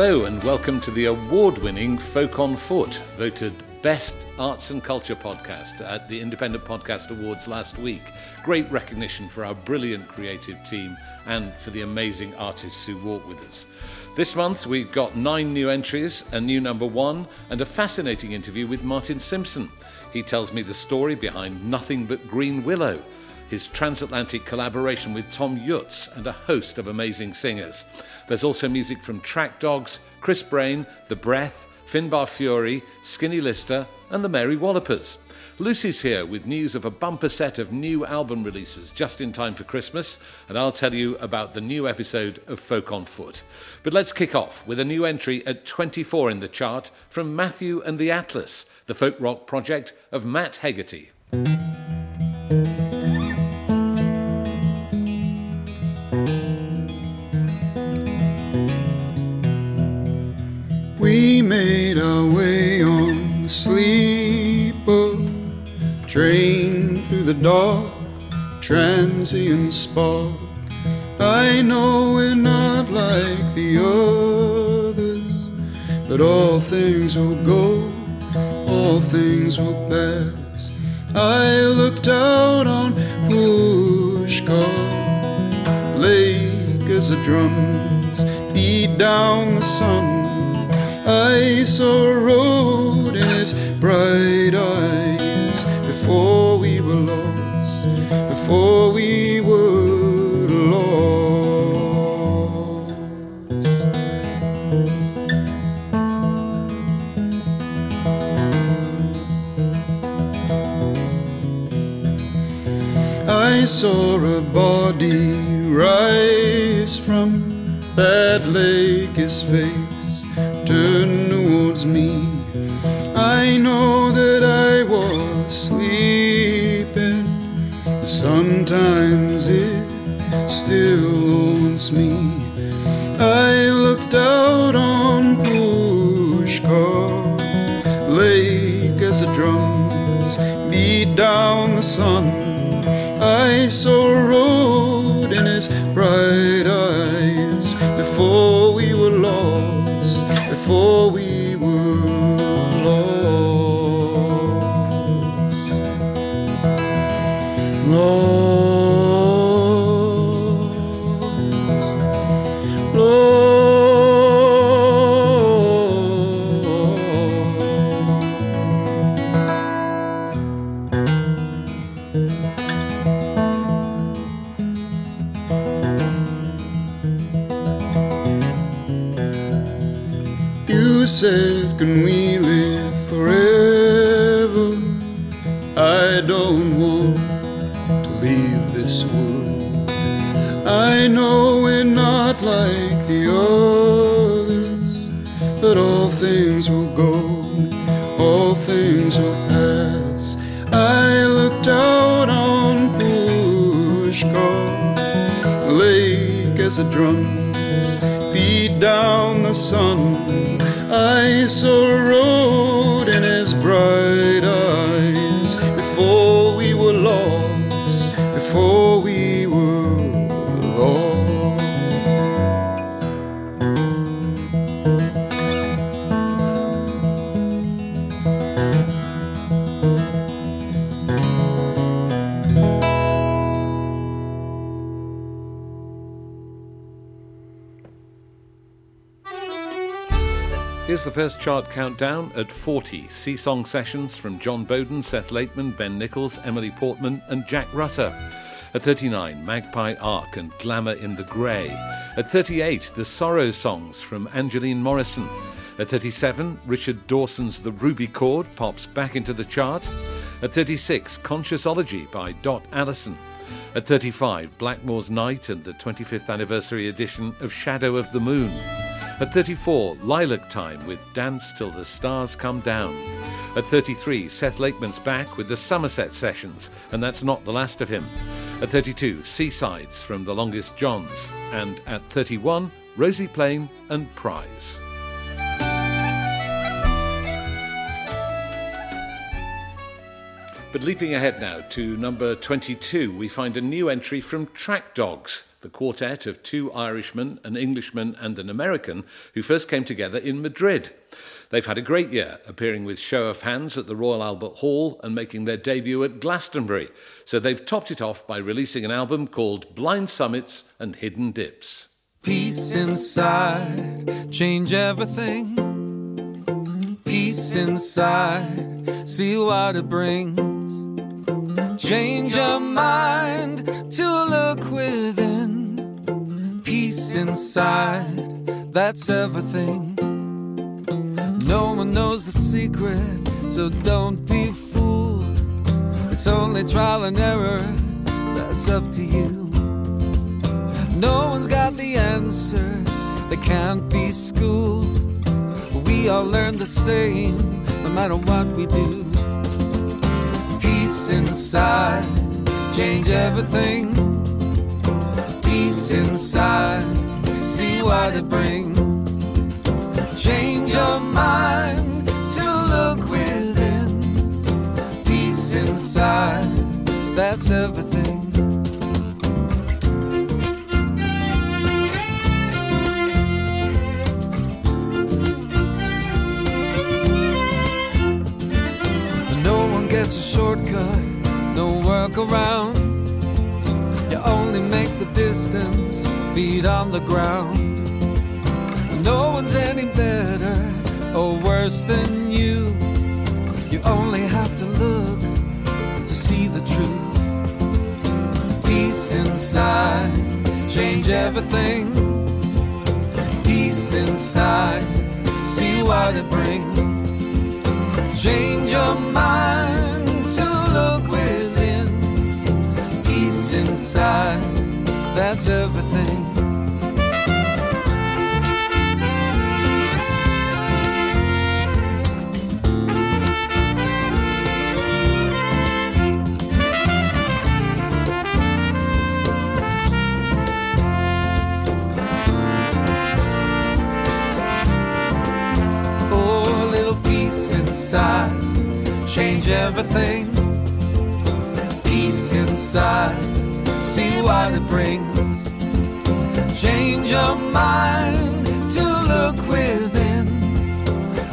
Hello, and welcome to the award winning Folk on Foot, voted Best Arts and Culture podcast at the Independent Podcast Awards last week. Great recognition for our brilliant creative team and for the amazing artists who walk with us. This month we've got nine new entries, a new number one, and a fascinating interview with Martin Simpson. He tells me the story behind Nothing But Green Willow, his transatlantic collaboration with Thomm Jutz, and a host of amazing singers. There's also music from Track Dogs, Chris Brain, The Breath, Finbar Furey, Skinny Lister, and the Mary Wallopers. Lucy's here with news of a bumper set of new album releases just in time for Christmas, and I'll tell you about the new episode of Folk on Foot. But let's kick off with a new entry at 24 in the chart from Matthew and the Atlas, the folk rock project of Matt Hegarty. Made our way on the sleeper train through the dark, transient spark. I know we're not like the others, but all things will go, all things will pass. I looked out on Pushkar Lake as the drums beat down the sun. I saw a road in its bright eyes before we were lost, before we were lost. I saw a body rise from that lake, his face turned towards me. I know that I was sleeping. Sometimes it still haunts me. I looked out on Pushkar Lake as the drums beat down the sun. I saw the drums beat down the sun. I saw a first chart countdown at 40 Sea Song Sessions from John Bowden, Seth Lakeman, Ben Nichols, Emily Portman, and Jack Rutter. At 39, Magpie Arc and Glamour in the Grey. At 38, The Sorrow Songs from Angeline Morrison. At 37, Richard Dawson's The Ruby Chord pops back into the chart. At 36, Consciousology by Dot Allison. At 35, Blackmore's Night and the 25th anniversary edition of Shadow of the Moon. At 34, Lilac Time with Dance Till the Stars Come Down. At 33, Seth Lakeman's back with the Somerset Sessions, and that's not the last of him. At 32, Seasides from The Longest Johns. And at 31, Rosie Plain and Prize. But leaping ahead now to number 22, we find a new entry from Track Dogs, the quartet of two Irishmen, an Englishman, and an American who first came together in Madrid. They've had a great year, appearing with Show of Hands at the Royal Albert Hall and making their debut at Glastonbury. So they've topped it off by releasing an album called Blind Summits and Hidden Dips. Peace inside, change everything. Peace inside, see what it brings. Change your mind to look within. Peace inside, that's everything. No one knows the secret, so don't be fooled. It's only trial and error, that's up to you. No one's got the answers, they can't be schooled. We all learn the same, no matter what we do. Peace inside, change everything. Peace inside, see what it brings. Change your mind to look within. Peace inside, that's everything. Gets a shortcut, no workaround. You only make the distance, feet on the ground. No one's any better or worse than you. You only have to look to see the truth. Peace inside, change everything. Peace inside, see what it brings. Change your mind to look within. Peace inside, that's everything. What it brings. Change your mind to look within.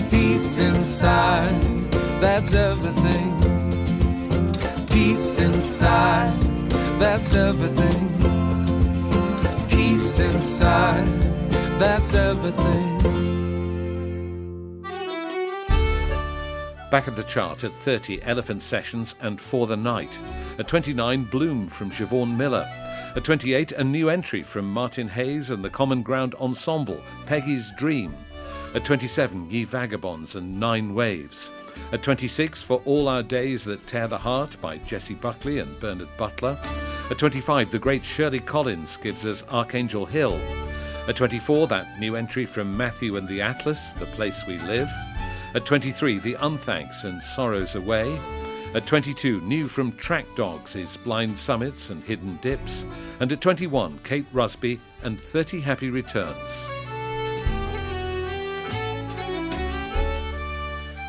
Peace inside, that's everything. Peace inside, that's everything. Peace inside, that's everything. Back at the chart at 30, Elephant Sessions and For the Night. At 29, Bloom from Siobhan Miller. At 28, a new entry from Martin Hayes and the Common Ground Ensemble, Peggy's Dream. At 27, Ye Vagabonds and Nine Waves. At 26, For All Our Days That Tear the Heart by Jessie Buckley and Bernard Butler. At 25, the great Shirley Collins gives us Archangel Hill. At 24, that new entry from Matthew and the Atlas, The Place We Live. At 23, The Unthanks and Sorrows Away. At 22, new from Track Dogs is Blind Summits and Hidden Dips. And at 21, Kate Rusby and 30 Happy Returns.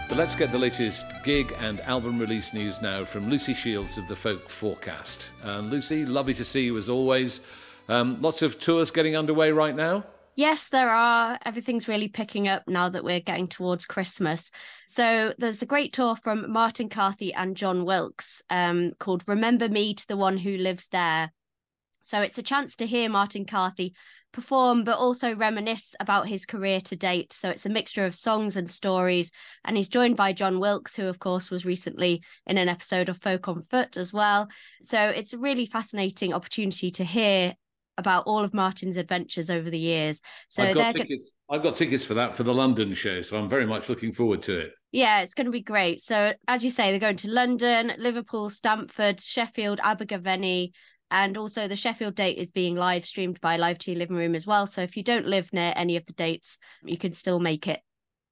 But let's get the latest gig and album release news now from Lucy Shields of the Folk Forecast. And Lucy, lovely to see you as always. Um, lots of tours getting underway right now. Yes, there are. Everything's really picking up now that we're getting towards Christmas. So there's a great tour from Martin Carthy and John Wilkes um, called Remember Me to the One Who Lives There. So it's a chance to hear Martin Carthy perform, but also reminisce about his career to date. So it's a mixture of songs and stories. And he's joined by John Wilkes, who, of course, was recently in an episode of Folk on Foot as well. So it's a really fascinating opportunity to hear about all of Martin's adventures over the years. So I've got go- tickets. I've got tickets for that for the London show, so I'm very much looking forward to it. yeah, it's going to be great. So as you say, they're going to London, Liverpool, Stamford, Sheffield, Abergavenny, and also the Sheffield date is being live streamed by Live Tea Living Room as well. So if you don't live near any of the dates, you can still make it.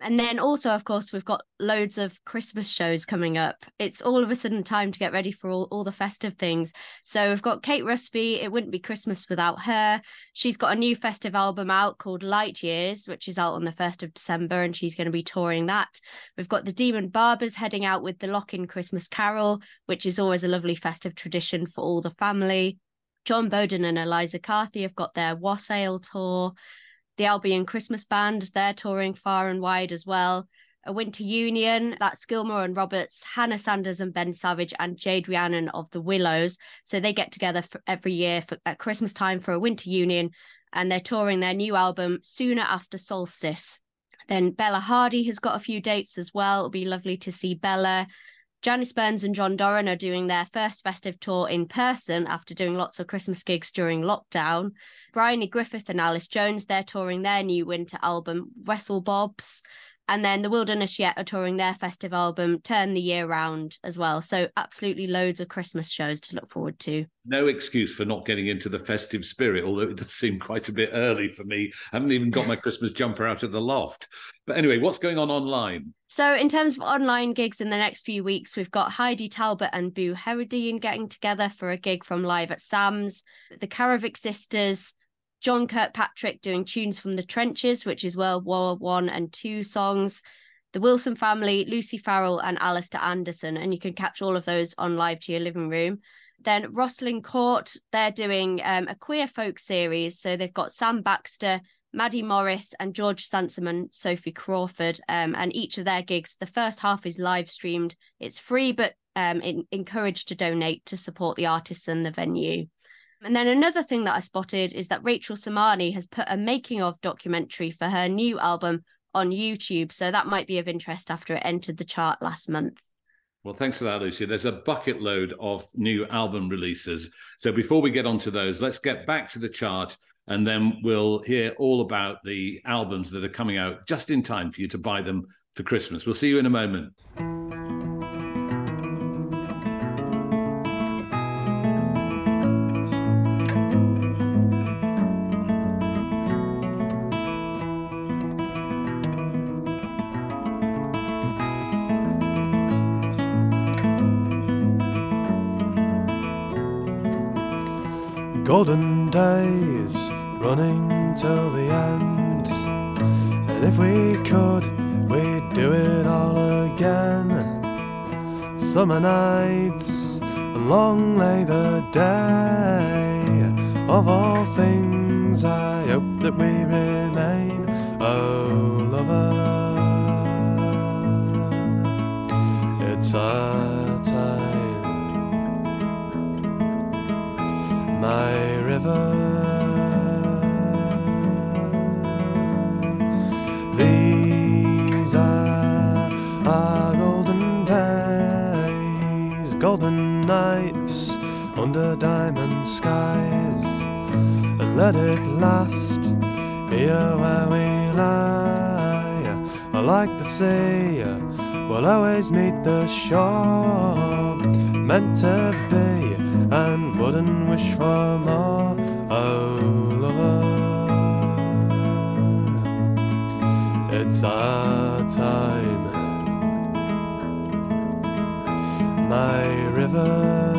And then also, of course, we've got loads of Christmas shows coming up. It's all of a sudden time to get ready for all, all the festive things. So we've got Kate Rusby. It wouldn't be Christmas without her. She's got a new festive album out called Light Years, which is out on the 1st of December, and she's going to be touring that. We've got the Demon Barbers heading out with the Lock In Christmas Carol, which is always a lovely festive tradition for all the family. John Bowden and Eliza Carthy have got their Wassail tour the Albion Christmas Band, they're touring far and wide as well. A Winter Union, that's Gilmore and Roberts, Hannah Sanders and Ben Savage, and Jade Rhiannon of the Willows. So they get together every year for, at Christmas time for a Winter Union, and they're touring their new album Sooner After Solstice. Then Bella Hardy has got a few dates as well. It'll be lovely to see Bella. Janice Burns and John Doran are doing their first festive tour in person after doing lots of Christmas gigs during lockdown. Bryony Griffith and Alice Jones, they're touring their new winter album, Wrestle Bobs. And then the Wilderness Yet are touring their festive album, Turn the Year Round, as well. So, absolutely loads of Christmas shows to look forward to. No excuse for not getting into the festive spirit, although it does seem quite a bit early for me. I haven't even got my Christmas jumper out of the loft. But anyway, what's going on online? So, in terms of online gigs in the next few weeks, we've got Heidi Talbot and Boo Hewerdine getting together for a gig from Live at Sam's, the Carrivick Sisters John Kirkpatrick doing tunes from the trenches, which is World War One and Two songs. The Wilson family, Lucy Farrell and Alistair Anderson, and you can catch all of those on Live to Your Living Room. Then Rosslyn Court, they're doing um, a queer folk series. So they've got Sam Baxter, Maddie Morris, and George Sansom and Sophie Crawford. Um, and each of their gigs, the first half is live streamed. It's free, but um, encouraged to donate to support the artists and the venue. And then another thing that I spotted is that Rachel Sermanni has put a making of documentary for her new album on YouTube. So that might be of interest after it entered the chart last month. Well, thanks for that, Lucy. There's a bucket load of new album releases. So before we get onto those, let's get back to the chart and then we'll hear all about the albums that are coming out just in time for you to buy them for Christmas. We'll see you in a moment. Golden days running till the end. And if we could, we'd do it all again. Summer nights and long lay the day. Of all things, I hope that we remain, oh lover. It's our time. my river. These are our golden days, golden nights under diamond skies, and let it last here where we lie. I like the sea, we'll always meet the shore, meant to be and wouldn't wish for more. Oh, it's our time, my river.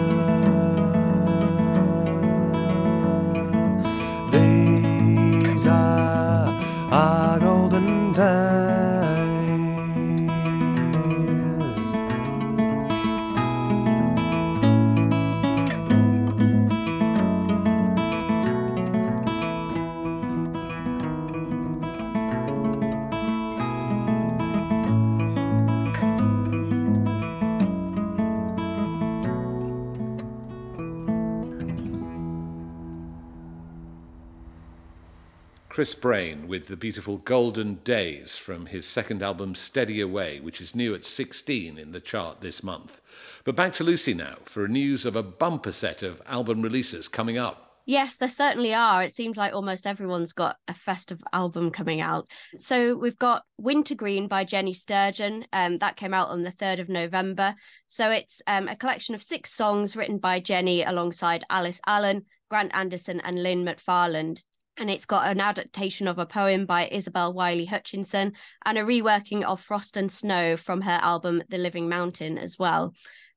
Chris Brain with the beautiful Golden Days from his second album Steady Away, which is new at 16 in the chart this month. But back to Lucy now for news of a bumper set of album releases coming up. Yes, there certainly are. It seems like almost everyone's got a festive album coming out. So we've got Wintergreen by Jenny Sturgeon. Um, that came out on the 3rd of November. So it's um, a collection of six songs written by Jenny alongside Alice Allen, Grant Anderson, and Lynn McFarland. And it's got an adaptation of a poem by Isobel Wylie Hutchison and a reworking of Frost and Snow from her album The Living Mountain as well.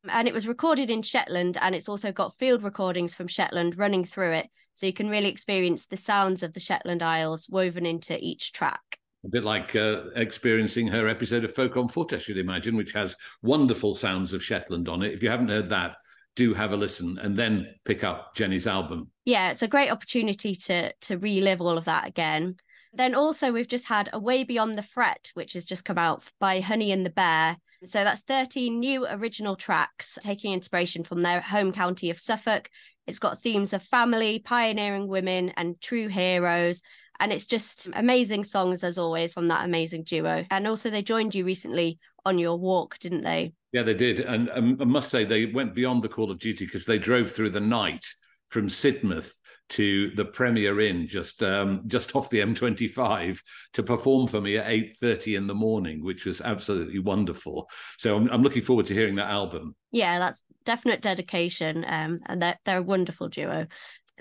And it was recorded in Shetland, and it's also got field recordings from Shetland running through it. So you can really experience the sounds of the Shetland Isles woven into each track. A bit like uh, experiencing her episode of Folk on Foot, I should imagine, which has wonderful sounds of Shetland on it. If you haven't heard that, do have a listen and then pick up Jenny's album. Yeah, it's a great opportunity to to relive all of that again. Then also we've just had Away Beyond the Fret, which has just come out by Honey and the Bear. So that's 13 new original tracks taking inspiration from their home county of Suffolk. It's got themes of family, pioneering women, and true heroes. And it's just amazing songs, as always, from that amazing duo. And also, they joined you recently on your walk, didn't they? Yeah, they did. And um, I must say, they went beyond the call of duty because they drove through the night from Sidmouth to the Premier Inn just um, just off the M25 to perform for me at 8:30 in the morning, which was absolutely wonderful. So I'm, I'm looking forward to hearing that album. Yeah, that's definite dedication, um, and they're they're a wonderful duo.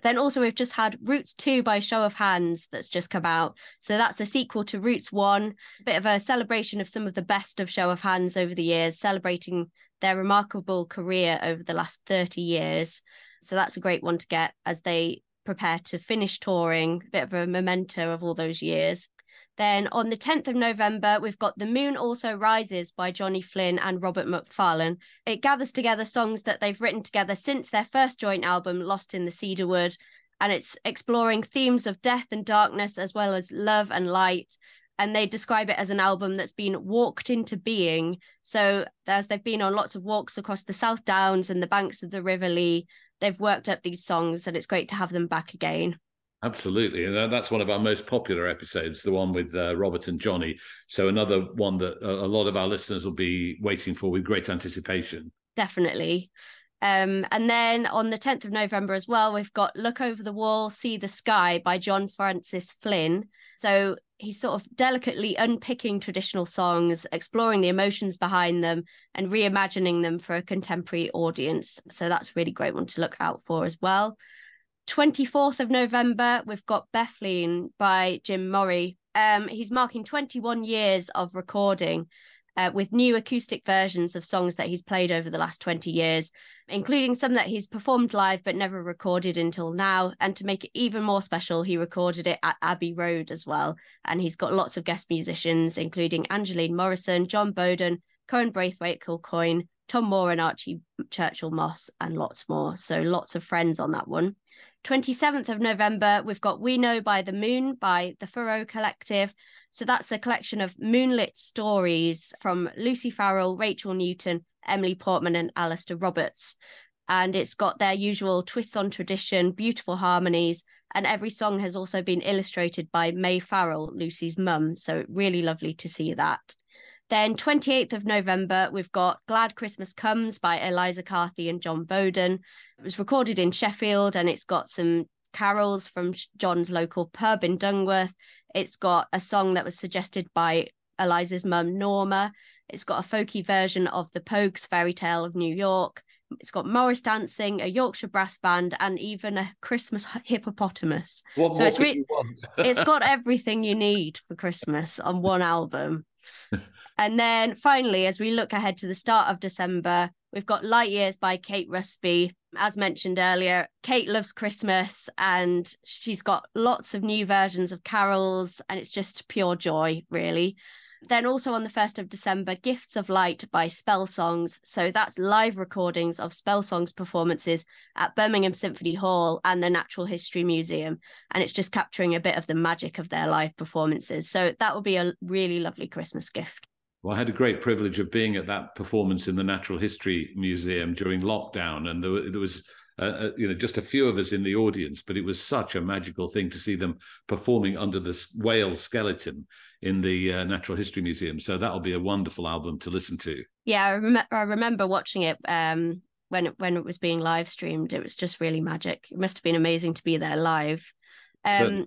Then also we've just had Roots 2 by Show of Hands that's just come out. So that's a sequel to Roots 1, a bit of a celebration of some of the best of Show of Hands over the years, celebrating their remarkable career over the last 30 years. So that's a great one to get as they prepare to finish touring, a bit of a memento of all those years. Then on the 10th of November, we've got The Moon Also Rises by Johnny Flynn and Robert Macfarlane. It gathers together songs that they've written together since their first joint album, Lost in the Cedarwood, and it's exploring themes of death and darkness as well as love and light. And they describe it as an album that's been walked into being. So, as they've been on lots of walks across the South Downs and the banks of the River Lee, they've worked up these songs, and it's great to have them back again. Absolutely, and uh, that's one of our most popular episodes, the one with uh, Robert and Johnny. So another one that a lot of our listeners will be waiting for with great anticipation. Definitely. Um, and then on the 10th of November as well, we've got Look Over the Wall, See the Sky by John Francis Flynn. So he's sort of delicately unpicking traditional songs, exploring the emotions behind them, and reimagining them for a contemporary audience. So that's a really great one to look out for as well. 24th of November, we've got Bethleen by Jim Moray. Um, he's marking 21 years of recording uh, with new acoustic versions of songs that he's played over the last 20 years, including some that he's performed live but never recorded until now. And to make it even more special, he recorded it at Abbey Road as well. And he's got lots of guest musicians, including Angeline Morrison, John Bowden, Cohen Braithwaite Kilcoyne, Tom Moore and Archie Churchill Moss, and lots more. So lots of friends on that one. 27th of November, we've got We Know by the Moon by the Furrow Collective. So that's a collection of moonlit stories from Lucy Farrell, Rachel Newton, Emily Portman, and Alistair Roberts. And it's got their usual twists on tradition, beautiful harmonies, and every song has also been illustrated by May Farrell, Lucy's mum. So really lovely to see that. Then 28th of November, we've got Glad Christmas Comes by Eliza Carthy and John Bowden. It was recorded in Sheffield and it's got some carols from John's local pub in Dungworth. It's got a song that was suggested by Eliza's mum, Norma. It's got a folky version of the Pogues Fairy Tale of New York. It's got Morris dancing, a Yorkshire brass band, and even a Christmas hippopotamus. What so it's, re- it's got everything you need for Christmas on one album. and then finally, as we look ahead to the start of December, we've got Light Years by Kate Rusby. As mentioned earlier, Kate loves Christmas and she's got lots of new versions of carols, and it's just pure joy, really. Then also on the 1st of December, Gifts of Light by Spell Songs. So that's live recordings of Spell Songs performances at Birmingham Symphony Hall and the Natural History Museum. And it's just capturing a bit of the magic of their live performances. So that will be a really lovely Christmas gift. Well, I had a great privilege of being at that performance in the Natural History Museum during lockdown, and there, there was. Uh, uh, you know, just a few of us in the audience, but it was such a magical thing to see them performing under the whale skeleton in the uh, Natural History Museum. So that'll be a wonderful album to listen to. Yeah, I, rem- I remember watching it um, when it, when it was being live streamed. It was just really magic. It must have been amazing to be there live. Um.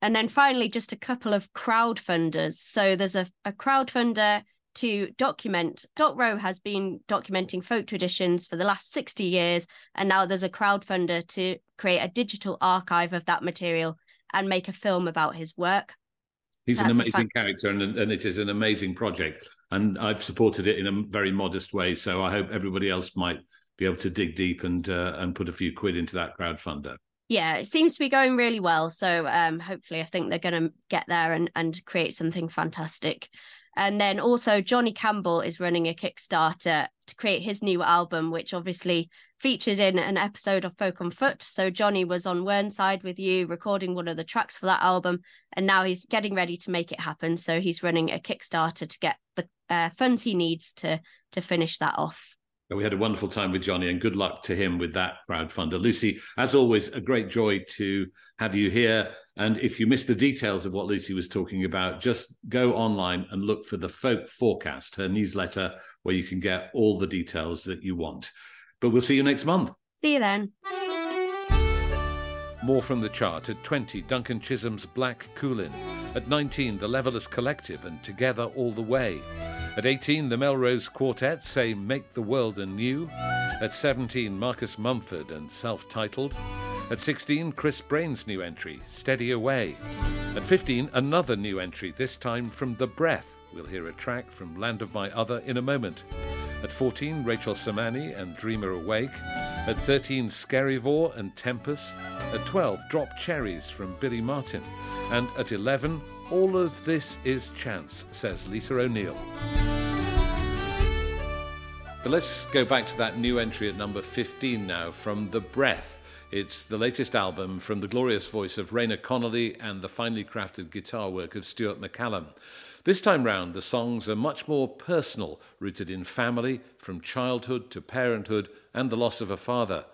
And then finally, just a couple of crowdfunders. So there's a, a crowdfunder to document. Doc Rowe has been documenting folk traditions for the last 60 years, and now there's a crowdfunder to create a digital archive of that material and make a film about his work. He's So an amazing character, and, and it is an amazing project. And I've supported it in a very modest way. So I hope everybody else might be able to dig deep and uh, and put a few quid into that crowdfunder. Yeah, it seems to be going really well. So um, hopefully, I think they're going to get there and and create something fantastic. And then also, Johnny Campbell is running a Kickstarter to create his new album, which obviously featured in an episode of Folk on Foot. So Johnny was on Whernside with you, recording one of the tracks for that album, and now he's getting ready to make it happen. So he's running a Kickstarter to get the uh, funds he needs to to finish that off. We had a wonderful time with Johnny, and good luck to him with that crowdfunder. Lucy, as always, a great joy to have you here. And if you missed the details of what Lucy was talking about, just go online and look for the Folk Forecast, her newsletter, where you can get all the details that you want. But we'll see you next month. See you then. More from the chart at 20, Duncan Chisholm's Black Cuillin. At 19, The Levellers Collective and Together All the Way. At 18, the Melrose Quartet say Make the World Anew. At 17, Marcus Mumford and Self Titled. At 16, Chris Brain's new entry, Steady Away. At 15, another new entry, this time from The Breath. We'll hear a track from Land of My Other in a moment. At 14, Rachel Sermanni and Dreamer Awake. At 13, Skerryvore and Tempest. At 12, Drop Cherries from Billie Marten. And at 11, All of This Is Chance, says Lisa O'Neill. But let's go back to that new entry at number 15 now from The Breath. It's the latest album from the glorious voice of Rioghnach Connolly and the finely crafted guitar work of Stuart McCallum. This time round, the songs are much more personal, rooted in family, from childhood to parenthood and the loss of a father.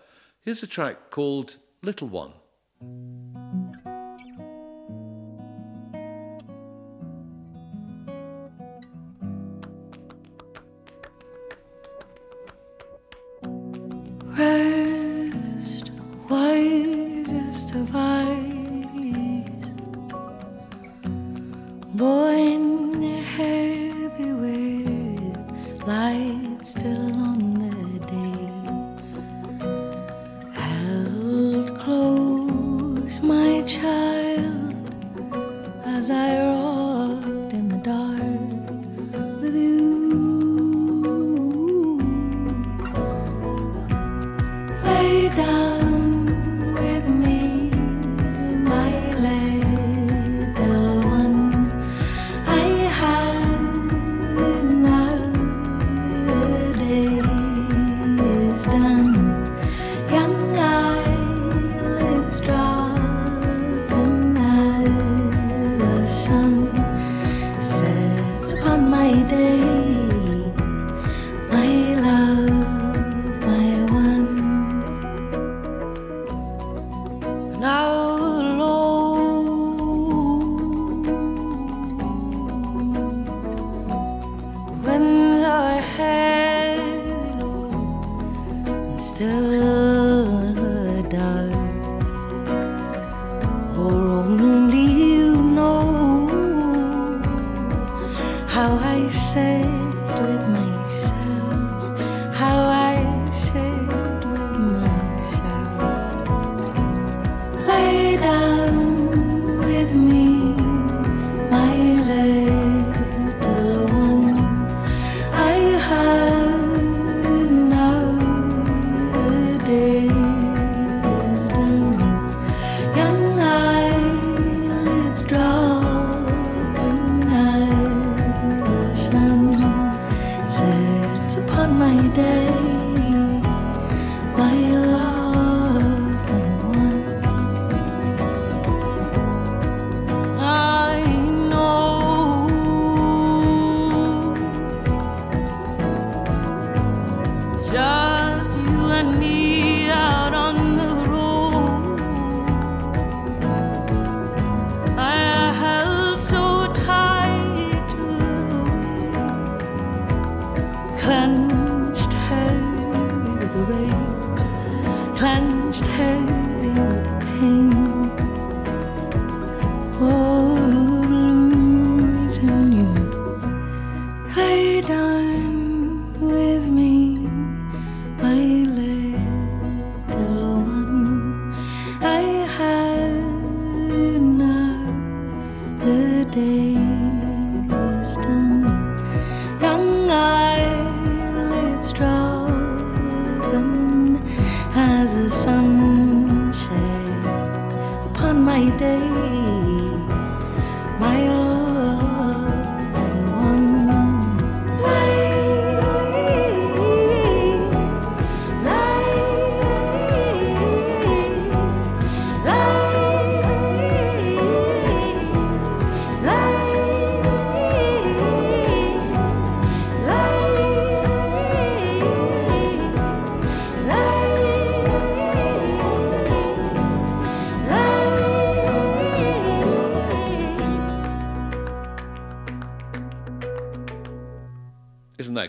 Here's a track called Little One. Rest, wisest of eyes, born as I rocked in the dark with you. Lay down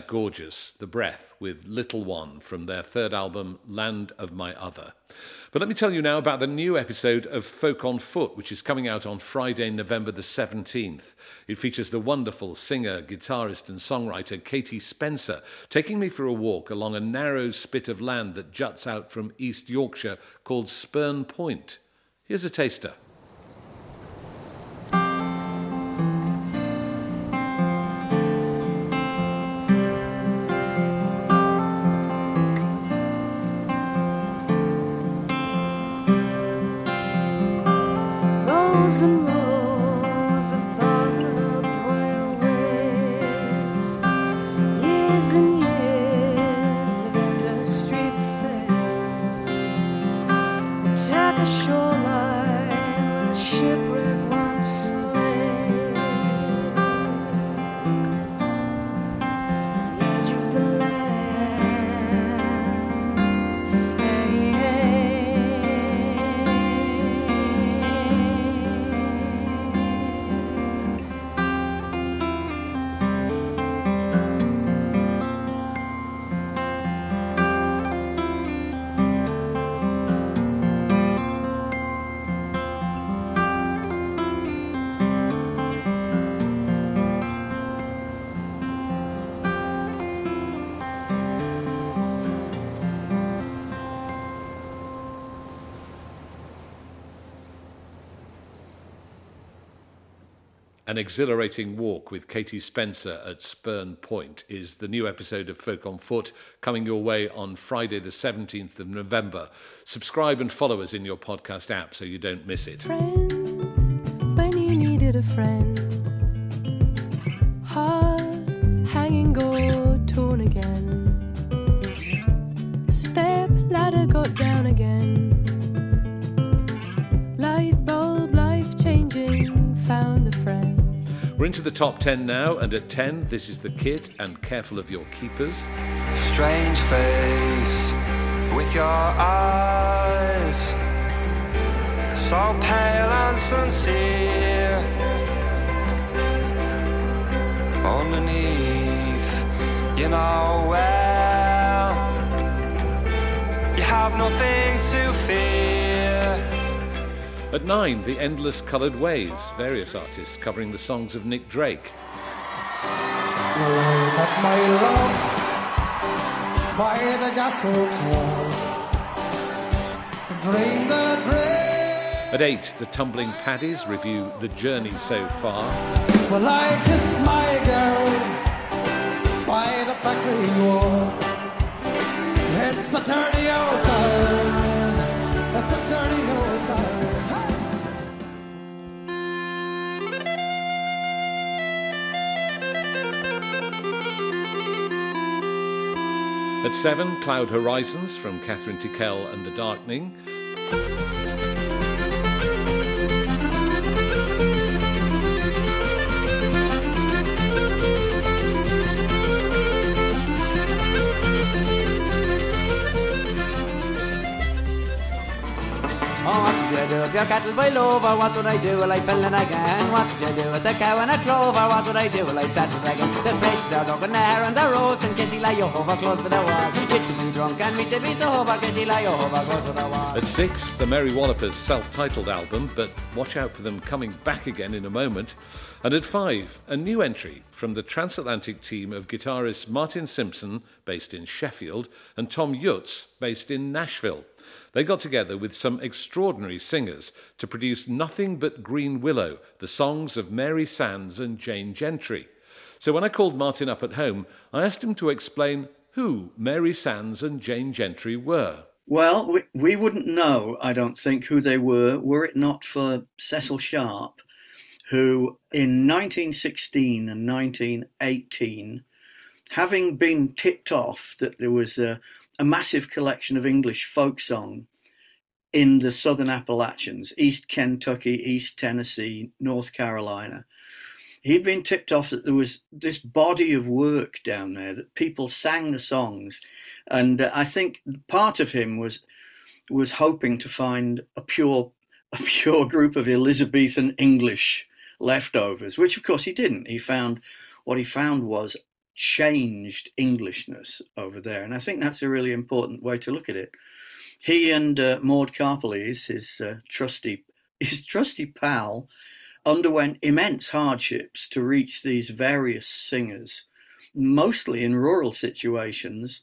Gorgeous? The Breath with Little One from their third album, Land of My Other. But let me tell you now about the new episode of Folk on Foot, which is coming out on Friday, November the 17th. It features the wonderful singer, guitarist, and songwriter Katie Spencer taking me for a walk along a narrow spit of land that juts out from East Yorkshire called Spurn Point. Here's a taster. Rows An exhilarating walk with Katie Spencer at Spurn Point is the new episode of Folk on Foot coming your way on Friday, the 17th of November. Subscribe and follow us in your podcast app so you don't miss it. friend We're into the top 10 now, and at 10, this is The Kit and Careful of Your Keepers. Strange face with your eyes, so pale and sincere. Underneath, you know well, you have nothing to fear. At 9, The Endless Coloured Ways, various artists covering the songs of Nick Drake. Well, I met my love by the gas. Dream the dream. At 8, The Tumbling Paddies review The Journey So Far. Well, I kissed my girl by the factory wall. It's a dirty old town. It's a dirty old town. At 7, Cloud Horizons from Kathryn Tickell and The Darkening. Did you do if your cattle boil over? What would I do? Well, I fell in again. What did you do with the cow and a clover? What would I do? Well, I'd settle again. The pigs, they're dog and the herons are roasting. Kitty lie over close by the wall. It to be drunk and me to be sober. Kitty lie over close to the wall. At 6, The Mary Wallopers self titled album, but watch out for them coming back again in a moment. And at 5, a new entry from the transatlantic team of guitarists Martin Simpson, based in Sheffield, and Thomm Jutz, based in Nashville. They got together with some extraordinary singers to produce Nothing But Green Willow, the songs of Mary Sands and Jane Gentry. So when I called Martin up at home, I asked him to explain who Mary Sands and Jane Gentry were. Well, we, we wouldn't know, I don't think, who they were, were it not for Cecil Sharp, who in 1916 and 1918, having been tipped off that there was a, a massive collection of English folk song in the southern Appalachians, East Kentucky, East Tennessee, North Carolina, he'd been tipped off that there was this body of work down there that people sang the songs. And uh, i think part of him was was hoping to find a pure a pure group of elizabethan english leftovers which of course he didn't. He found what he found was changed englishness over there and i think that's a really important way to look at it he and uh, maud Karpeles his uh, trusty his trusty pal underwent immense hardships to reach these various singers, mostly in rural situations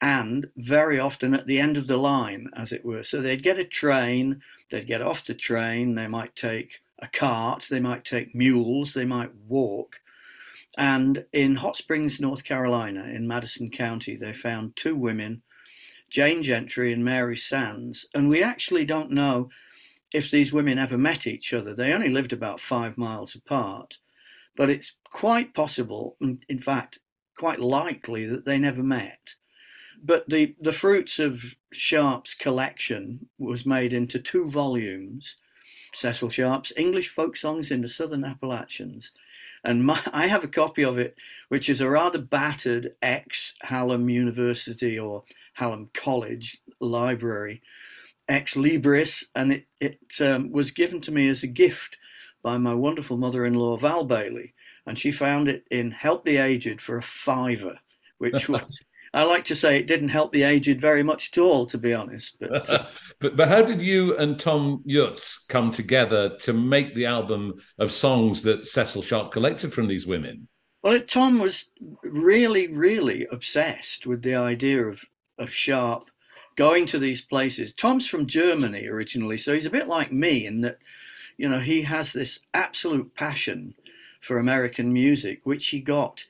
and very often at the end of the line, as it were. So they'd get a train, they'd get off the train, they might take a cart, they might take mules, they might walk. And in Hot Springs, North Carolina, in Madison County, they found two women, Jane Gentry and Mary Sands. And we actually don't know if these women ever met each other. They only lived about five miles apart, but it's quite possible, in fact, quite likely that they never met. But the, the fruits of Sharp's collection was made into two volumes Cecil Sharp's English Folk Songs in the Southern Appalachians. And my, I have a copy of it, which is a rather battered ex Hallam University or Hallam College library ex libris, and it, it um, was given to me as a gift by my wonderful mother in law, Val Bailey. And she found it in Help the Aged for a fiver, which was. I like to say it didn't help the aged very much at all, to be honest. But, uh, but but how did you and Thomm Jutz come together to make the album of songs that Cecil Sharp collected from these women? Well, Tom was really, really obsessed with the idea of of Sharp going to these places. Tom's from Germany originally, so he's a bit like me in that, you know, he has this absolute passion for American music, which he got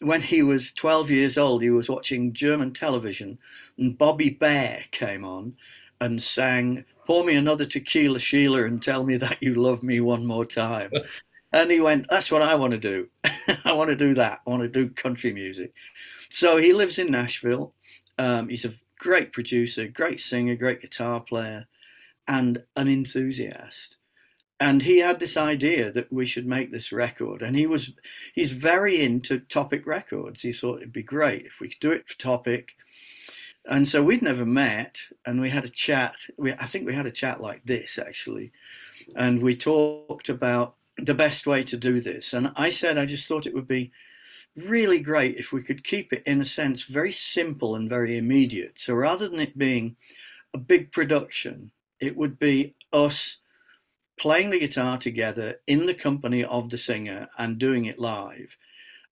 when he was 12 years old. He was watching German television, and Bobby Bare came on and sang, Pour me another tequila, Sheila, and tell me that you love me one more time. and he went, That's what I want to do. I want to do that. I want to do country music. So he lives in Nashville. Um, he's a great producer, great singer, great guitar player, and an enthusiast. And he had this idea that we should make this record, and he was he's very into Topic Records. He thought it'd be great if we could do it for Topic. And so we'd never met, and we had a chat. We, I think we had a chat like this actually, and we talked about the best way to do this. And I said I just thought it would be really great if we could keep it, in a sense, very simple and very immediate. So rather than it being a big production, it would be us playing the guitar together in the company of the singer and doing it live.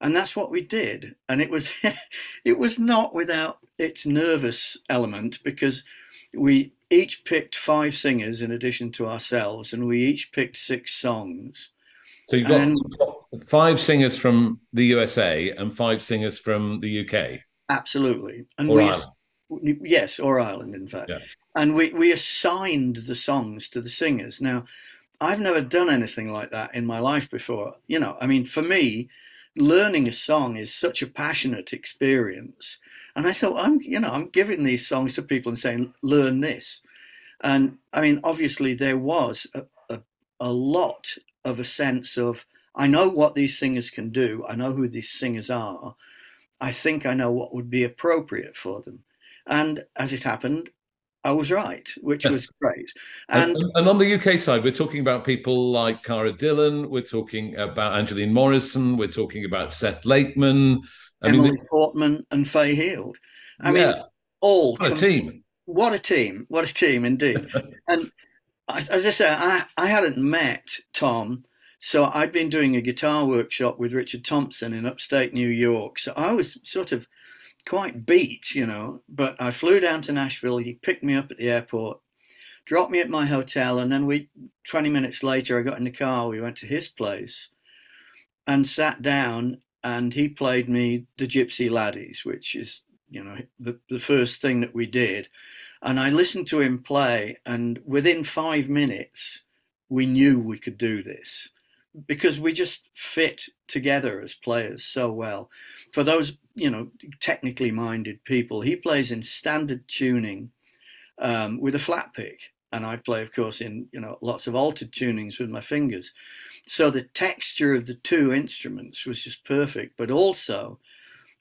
And that's what we did. And it was it was not without its nervous element because we each picked five singers in addition to ourselves and we each picked six songs. So you've got and, five singers from the USA and five singers from the UK. Absolutely, and or we, Ireland. yes, or Ireland, in fact. Yeah. And we we assigned the songs to the singers. Now, I've never done anything like that in my life before. You know, I mean, for me, learning a song is such a passionate experience. And I thought, I'm, you know, I'm giving these songs to people and saying, learn this. And I mean, obviously, there was a, a, a lot of a sense of I know what these singers can do. I know who these singers are. I think I know what would be appropriate for them. And as it happened, I was right, which was great. And, and, and, on the UK side, we're talking about people like Cara Dillon, we're talking about Angeline Morrison, we're talking about Seth Lakeman, I Emily mean, Portman, and Fay Hield. I yeah. mean, all what a team. What a team! What a team indeed. and as I say, I, I hadn't met Tom, so I'd been doing a guitar workshop with Richard Thompson in upstate New York. So I was sort of quite beat, you know. But I flew down to Nashville. He picked me up at the airport, dropped me at my hotel, and then we, 20 minutes later, I got in the car. We went to his place and sat down, and he played me the Gypsy Laddies, which is, you know, the, the first thing that we did And I listened to him play, and within five minutes, we knew we could do this because we just fit together as players so well. For those, you know, technically minded people, he plays in standard tuning um, with a flat pick, and I play, of course, in you know lots of altered tunings with my fingers. So the texture of the two instruments was just perfect. But also,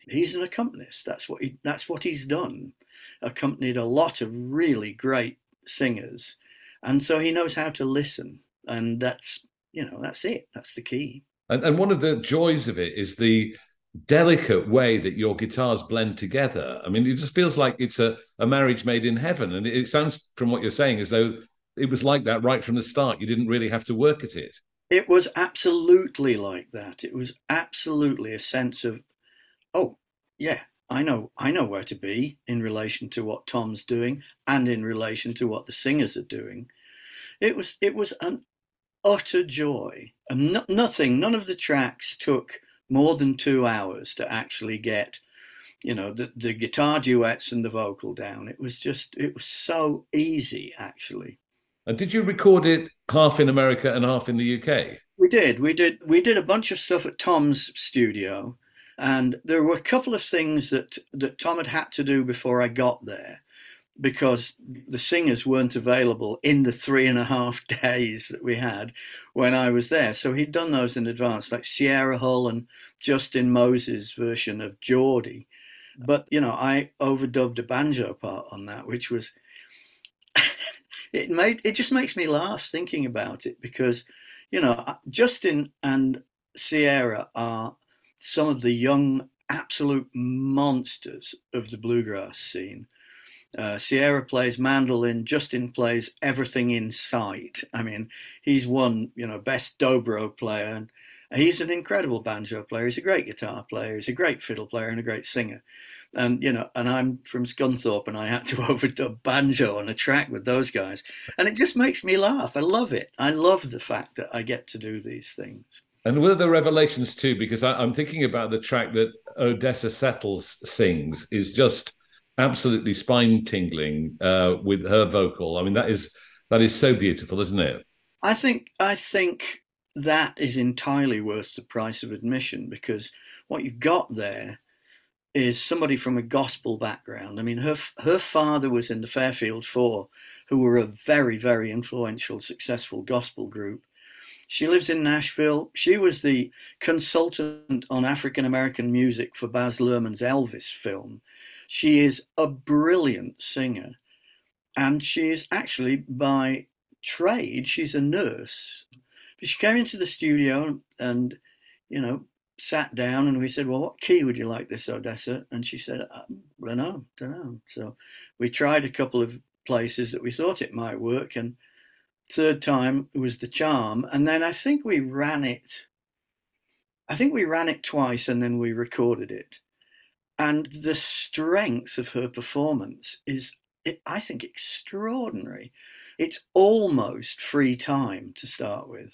he's an accompanist. That's what he that's what he's done. Accompanied a lot of really great singers, and so he knows how to listen, and that's you know that's it. That's the key. And, and one of the joys of it is the delicate way that your guitars blend together. I mean, it just feels like it's a, a marriage made in heaven. And it, sounds from what you're saying as though it was like that right from the start. You didn't really have to work at it. It was absolutely like that. It was absolutely a sense of, oh, yeah, I know, I know where to be in relation to what Tom's doing and in relation to what the singers are doing. It was, it was an utter joy. And no, nothing, none of the tracks took more than two hours to actually get, you know, the, the guitar duets and the vocal down. It was just, it was so easy, actually. And did you record it half in America and half in the UK? We did. We did. We did a bunch of stuff at Tom's studio, and there were a couple of things that that Tom had had to do before I got there because the singers weren't available in the three and a half days that we had when I was there. So he'd done those in advance, like Sierra Hull and Justin Moses' version of Geordie. But, you know, I overdubbed a banjo part on that, which was, it made, it just makes me laugh thinking about it because, you know, uh, Justin and Sierra are some of the young absolute monsters of the bluegrass scene uh, Sierra plays mandolin. Justin plays everything in sight. I mean, he's won, you know, best dobro player, and he's an incredible banjo player. He's a great guitar player. He's a great fiddle player and a great singer. And you know, and I'm from Scunthorpe, and I had to overdub banjo on a track with those guys, and it just makes me laugh. I love it. I love the fact that I get to do these things. And were the revelations too? Because I, I'm thinking about the track that Odessa Settles sings is just absolutely spine tingling uh, with her vocal. I mean, that is that is so beautiful, isn't it? I think I think that is entirely worth the price of admission because what you've got there is somebody from a gospel background. I mean, her her father was in the Fairfield Four, who were a very very influential, successful gospel group. She lives in Nashville. She was the consultant on African American music for Baz Luhrmann's Elvis film. She is a brilliant singer, and she is actually by trade, she's a nurse. But she came into the studio and, you know, sat down and we said, Well, what key would you like this, Odessa? And she said, I don't know, don't know. So we tried a couple of places that we thought it might work. And third time was the charm. And then I think we ran it. I think we ran it twice and then we recorded it and the strength of her performance is, I think, extraordinary. It's almost free time to start with.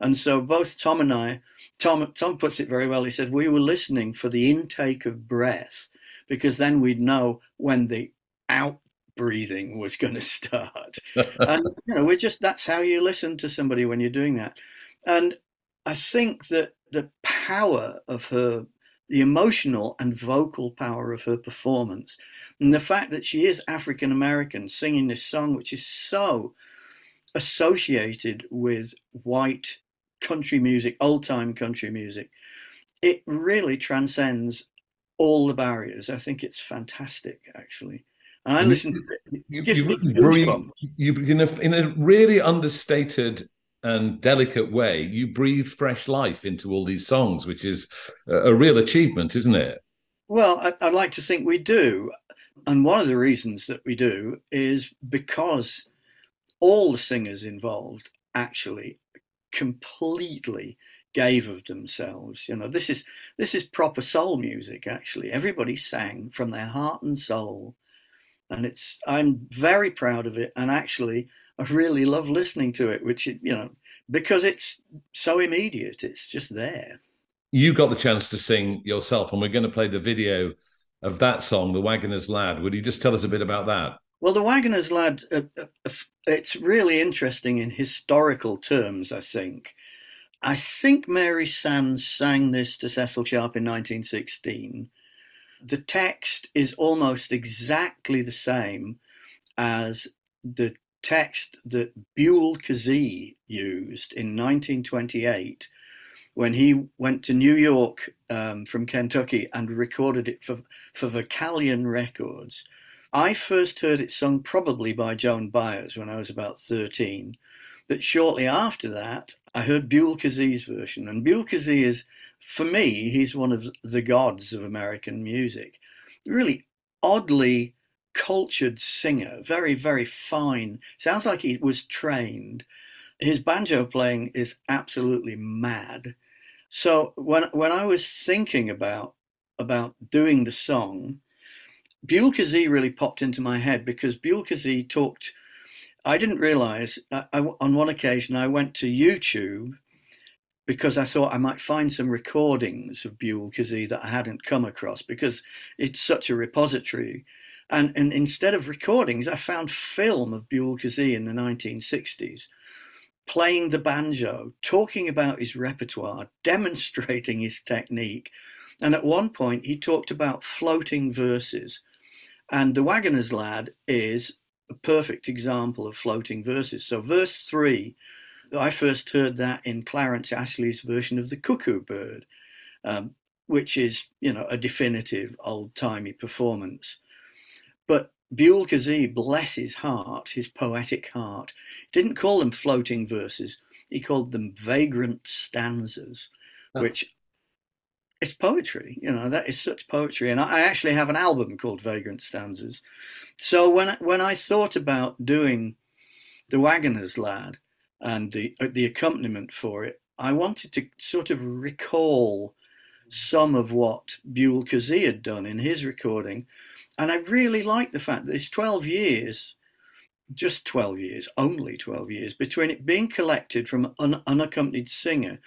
And so both Tom and I, Tom, Tom puts it very well. He said, we were listening for the intake of breath because then we'd know when the out breathing was going to start. and, you know, we're just, that's how you listen to somebody when you're doing that. And I think that the power of her the emotional and vocal power of her performance, and the fact that she is African American singing this song, which is so associated with white country music, old time country music, it really transcends all the barriers. I think it's fantastic, actually. And I listen to it. You, you, you, in, a, in a really understated and delicate way, you breathe fresh life into all these songs, which is a, real achievement, isn't it? Well, I'd like to think we do. And one of the reasons that we do is because all the singers involved actually completely gave of themselves you know this is this is proper soul music actually everybody sang from their heart and soul and it's i'm very proud of it and actually I really love listening to it, which, you know, because it's so immediate, it's just there. You got the chance to sing yourself, and we're going to play the video of that song, The Wagoner's Lad. Would you just tell us a bit about that? Well, the Wagoners Lad, uh, uh, it's really interesting in historical terms, I think. I think Mary Sands sang this to Cecil Sharp in 1916. The text is almost exactly the same as the text that Buell Kazee used in 1928 when he went to New York um, from Kentucky and recorded it for, for Vocalion Records. I first heard it sung probably by Joan Baez when I was about 13. But shortly after that, I heard Buell Kazee's version. And Buell Kazee is, for me, he's one of the gods of American music. Really oddly cultured singer, very, very fine. Sounds like he was trained. His banjo playing is absolutely mad. So when when I was thinking about about doing the song, Buell Kazee really popped into my head because Buell Kazee talked. I didn't realize I, I, on one occasion I went to YouTube because I thought I might find some recordings of Buell Kazee that I hadn't come across because it's such a repository. And, and instead of recordings, I found film of Buell Kazee in the 1960s playing the banjo, talking about his repertoire, demonstrating his technique. And at one point, he talked about floating verses and the Wagoner's Lad is a perfect example of floating verses. So, verse three, I first heard that in Clarence Ashley's version of the Cuckoo Bird, um, which is, you know, a definitive old timey performance. But Buell Kazee, bless his heart, his poetic heart, didn't call them floating verses. He called them vagrant stanzas, oh. which it's poetry you know that is such poetry and i actually have an album called vagrant stanzas so when when i thought about doing the wagoner's lad and the uh, the accompaniment for it i wanted to sort of recall some of what Buell Kazee had done in his recording and i really like the fact that it's 12 years just 12 years only 12 years between it being collected from an unaccompanied singer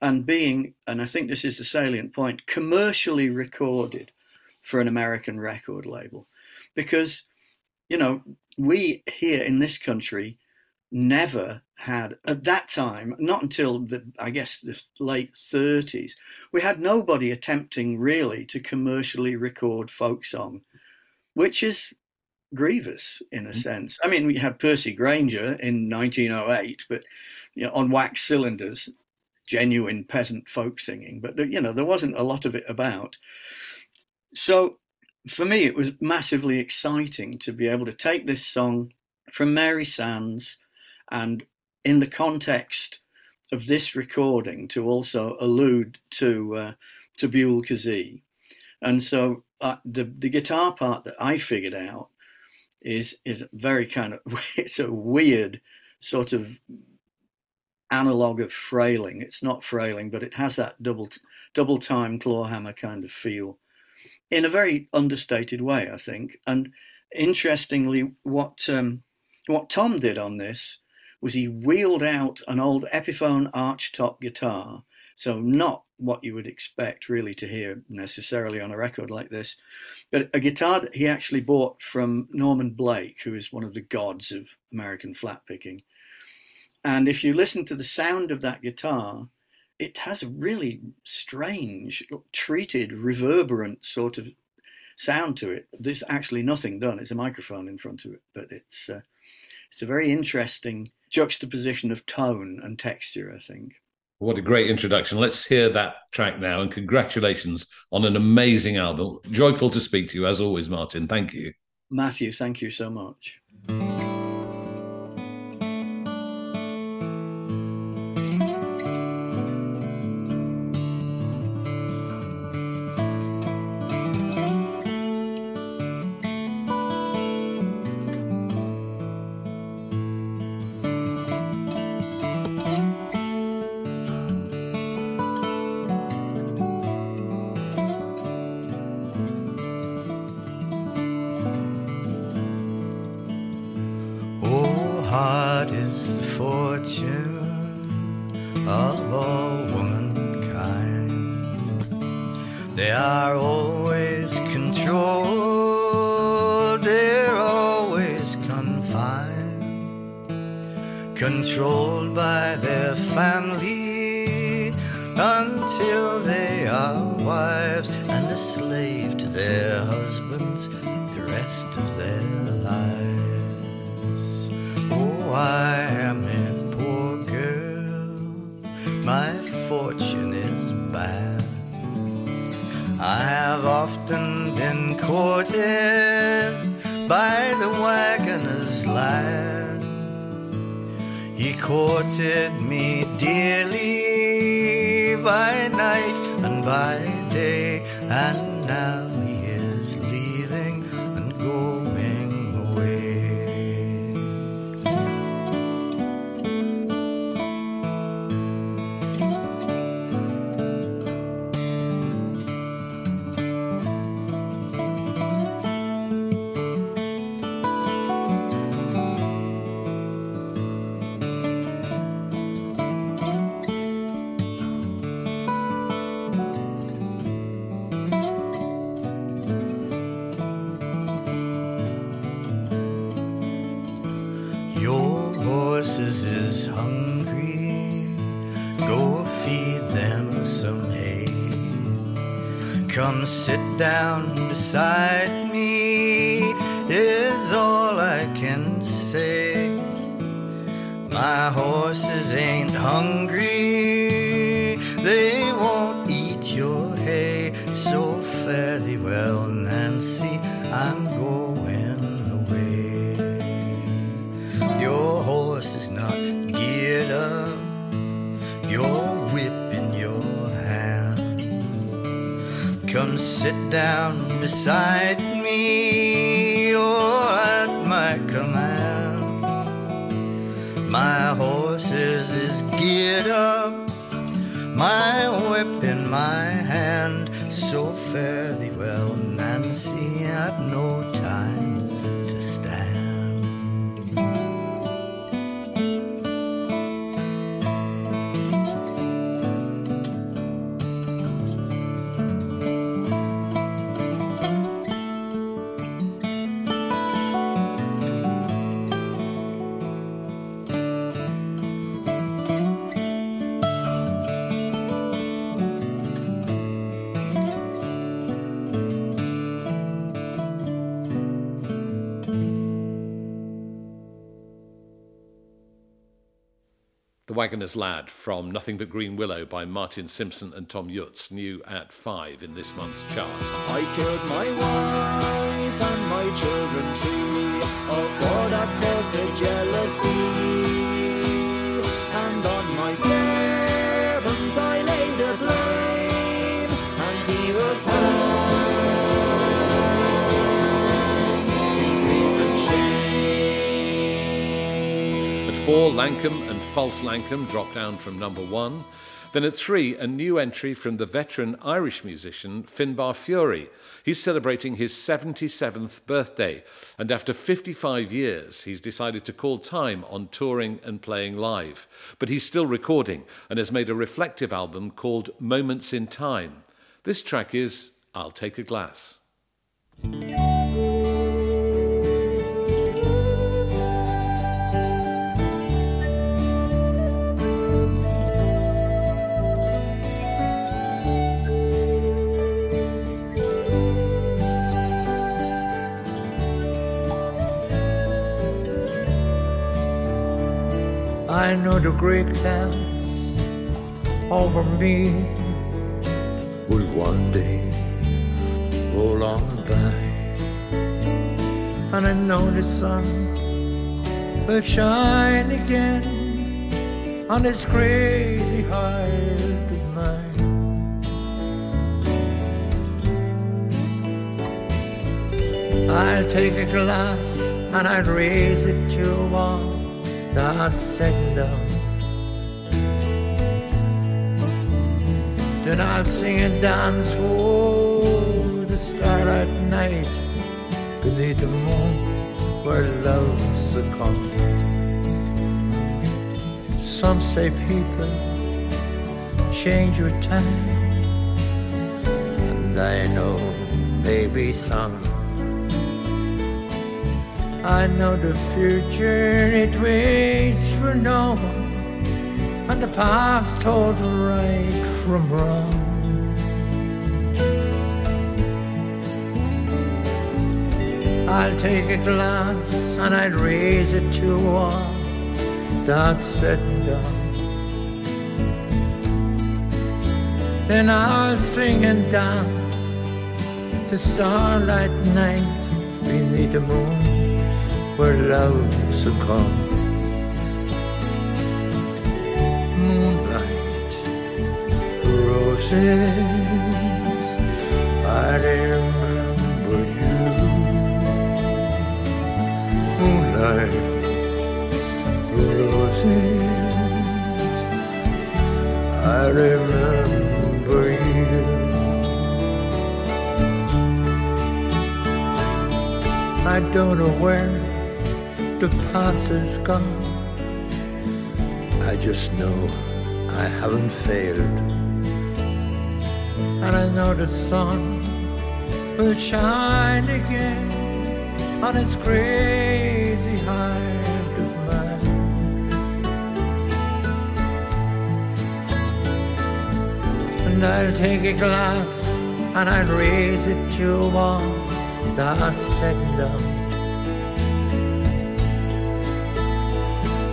and being, and I think this is the salient point, commercially recorded for an American record label. Because, you know, we here in this country never had, at that time, not until the, I guess, the late 30s, we had nobody attempting really to commercially record folk song, which is grievous in a mm-hmm. sense. I mean, we had Percy Grainger in 1908, but you know, on wax cylinders, genuine peasant folk singing, but you know there wasn't a lot of it about. So for me, it was massively exciting to be able to take this song from Mary Sands and in the context of this recording to also allude to uh, to Buell Kazee. And so the the guitar part that I figured out is is very kind of it's a weird sort of analog of frailing. It's not frailing, but it has that double double time clawhammer kind of feel in a very understated way, I think. And interestingly, what um, what Tom did on this was he wheeled out an old Epiphone archtop guitar, so not what you would expect really to hear necessarily on a record like this, but a guitar that he actually bought from Norman Blake, who is one of the gods of American flat picking. And if you listen to the sound of that guitar, it has a really strange, treated, reverberant sort of sound to it. There's actually nothing done. It's a microphone in front of it, but it's uh, it's a very interesting juxtaposition of tone and texture. I think. What a great introduction. Let's hear that track now. And congratulations on an amazing album. Joyful to speak to you as always, Martin. Thank you. Matthew, thank you so much. Controlled by their family until they are wives and a slave to their husbands the rest of their lives. Oh, I am a poor girl, my fortune is bad. I have often been courted by the wagoner's courted me dearly by night and by day, and sit down beside me, or at my command. My horses is geared up, my whip in my hand. So fare thee well, Nancy, I've no Wagoner's Lad from Nothing But Green Willow by Martin Simpson and Thomm Jutz, new at five in this month's chart. I killed my wife and my children three, all for that cursed jealousy. And on my servant I laid the blame, and he was hanged in grief and shame. At four, Lankum and False Lankum dropped down from number one. Then at three, a new entry from the veteran Irish musician Finbar Furey. He's celebrating his 77th birthday, and after 55 years, he's decided to call time on touring and playing live. But he's still recording and has made a reflective album called Moments in Time. This track is I'll Take a Glass. I know the great cloud over me will one day roll on by, and I know the sun will shine again on this crazy heart of mine. I'll take a glass and I'll raise it to a wall that's set down. Then I'll sing and dance for the starlight night beneath the moon where love succumbed. Some say people change with time, and I know maybe some I know the future, it waits for no one, and the past told right from wrong. I'll take a glass and I'll raise it to a wall that's said and done. Then I'll sing and dance to starlight night beneath the moon where love succumbs. Moonlight, roses, I remember you. Moonlight, roses, I remember you. I don't know where the past is gone. I just know I haven't failed. And I know the sun will shine again on its crazy heart of mine. And I'll take a glass and I'll raise it to wall that's said and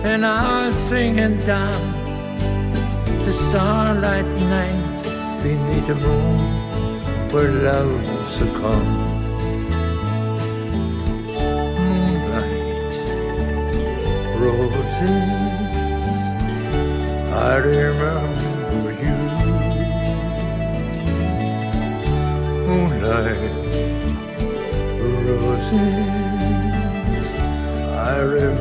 And I'll sing and dance to starlight night beneath the moon where love succumbs. Roses, I remember you. Moonlight, roses, I remember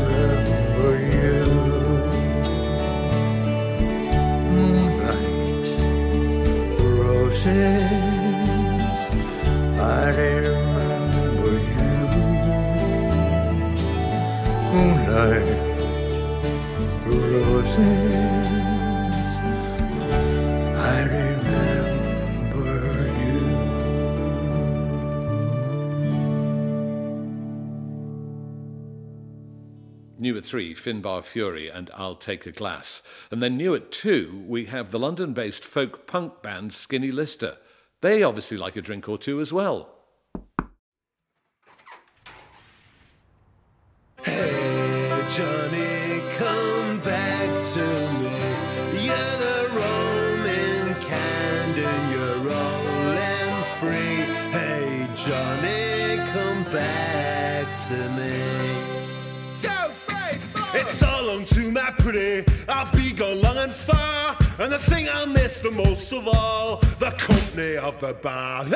New at three, Finbar Furey and I'll Take a Glass. And then new at two, we have the London based folk punk band Skinny Lister. They obviously like a drink or two as well. And the thing I miss the most of all, the company of the bar. Hey!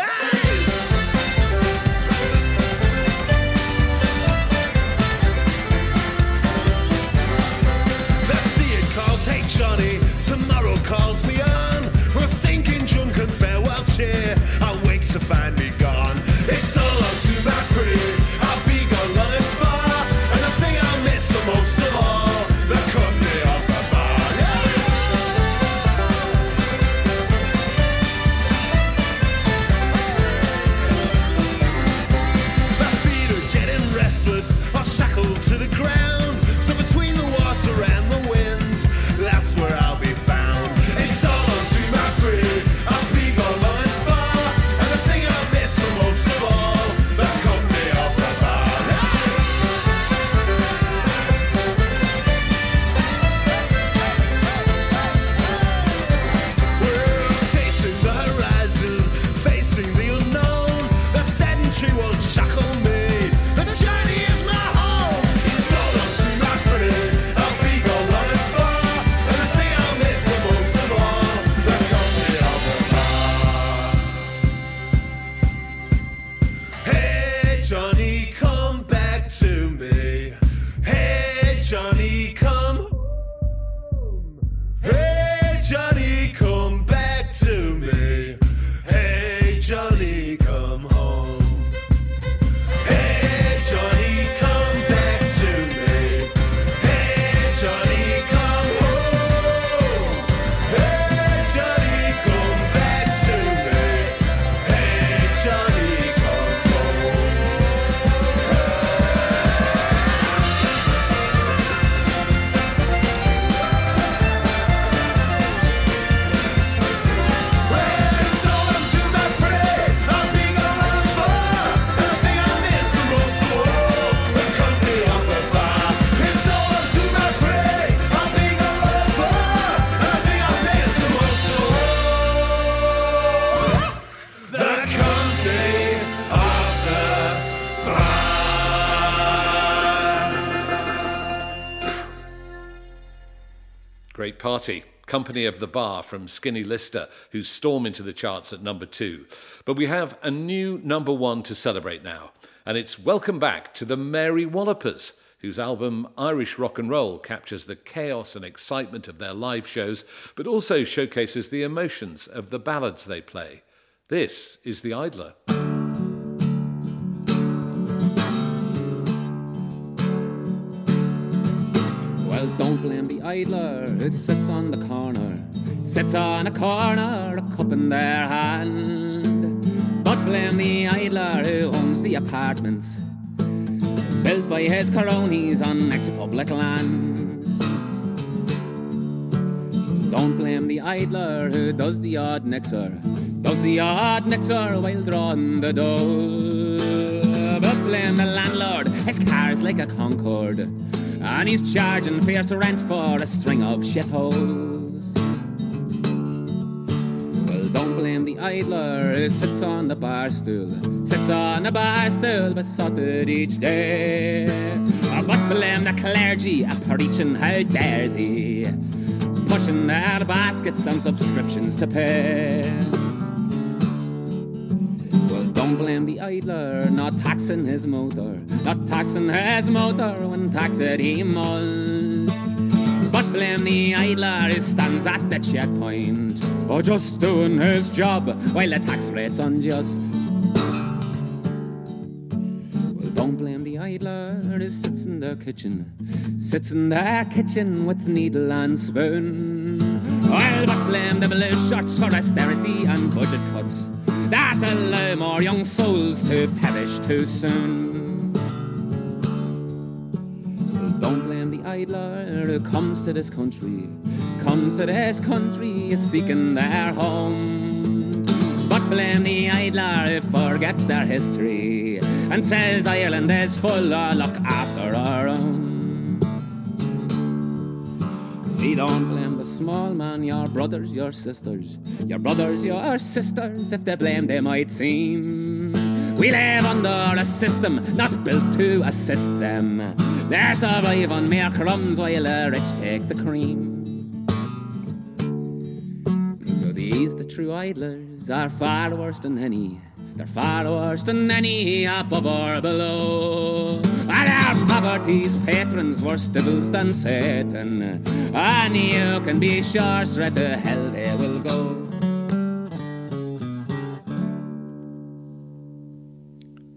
Calls, hey Johnny, tomorrow calls me on. For a stinking drunken farewell cheer, I wake to find me Company of the Bar from Skinny Lister, who storm into the charts at number two. But we have a new number one to celebrate now, and it's Welcome Back to the Mary Wallopers, whose album Irish Rock and Roll captures the chaos and excitement of their live shows, but also showcases the emotions of the ballads they play. This is The Idler. Well, don't blame the idler who sits on the corner, sits on a corner, a cup in their hand. But blame the idler who owns the apartments, built by his cronies on ex-public lands. Don't blame the idler who does the odd nixer, does the odd nixer while drawing the dough. But blame the landlord, his car's like a Concorde, and he's charging fierce rent for a string of shitholes. Well, don't blame the idler who sits on the bar stool, sits on the bar stool besotted each day. Oh, but blame the clergy a preaching how dare they, pushing their baskets and subscriptions to pay. Don't blame the idler, not taxing his motor, not taxing his motor when tax it he must. But blame the idler who stands at the checkpoint, or just doing his job while the tax rate's unjust. Don't blame the idler who sits in their kitchen, sits in their kitchen with needle and spoon. Well, but blame the blue shirts for austerity and budget cuts that allow more young souls to perish too soon. Don't blame the idler who comes to this country, comes to this country seeking their home. But blame the idler who forgets their history and says Ireland is full of luck after our own. See, don't blame the small man, your brothers, your sisters, your brothers, your sisters, if they blame they might seem. We live under a system not built to assist them. They survive on mere crumbs while the rich take the cream. So these, the true idlers, are far worse than any. They're far worse than any above or below. Our poverty's patrons worse devils than Satan. And you can be sure straight to hell they will go.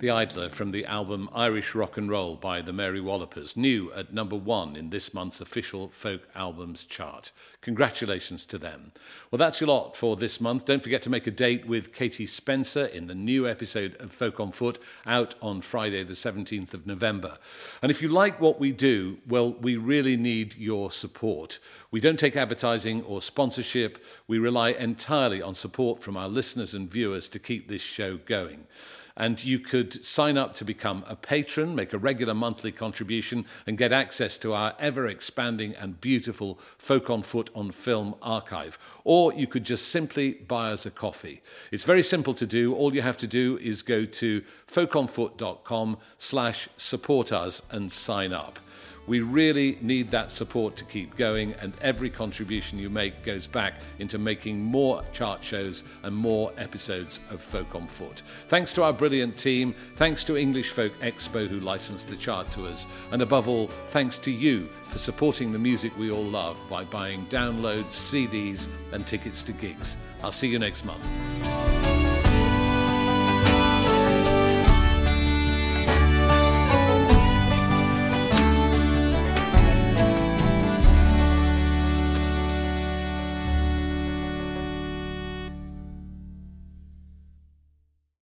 The Idler from the album Irish Rock and Roll by the Mary Wallopers, new at number one in this month's official folk albums chart. Congratulations to them. Well, that's your lot for this month. Don't forget to make a date with Katie Spencer in the new episode of Folk on Foot out on Friday, the 17th of November. And if you like what we do, well, we really need your support. We don't take advertising or sponsorship, we rely entirely on support from our listeners and viewers to keep this show going. And you could sign up to become a patron, make a regular monthly contribution, and get access to our ever expanding and beautiful Folk on Foot on Film archive. Or you could just simply buy us a coffee. It's very simple to do. All you have to do is go to folkonfoot.com slash support us and sign up. We really need that support to keep going, and every contribution you make goes back into making more chart shows and more episodes of Folk on Foot. Thanks to our brilliant team, thanks to English Folk Expo who licensed the chart to us, and above all, thanks to you for supporting the music we all love by buying downloads, CDs, and tickets to gigs. I'll see you next month.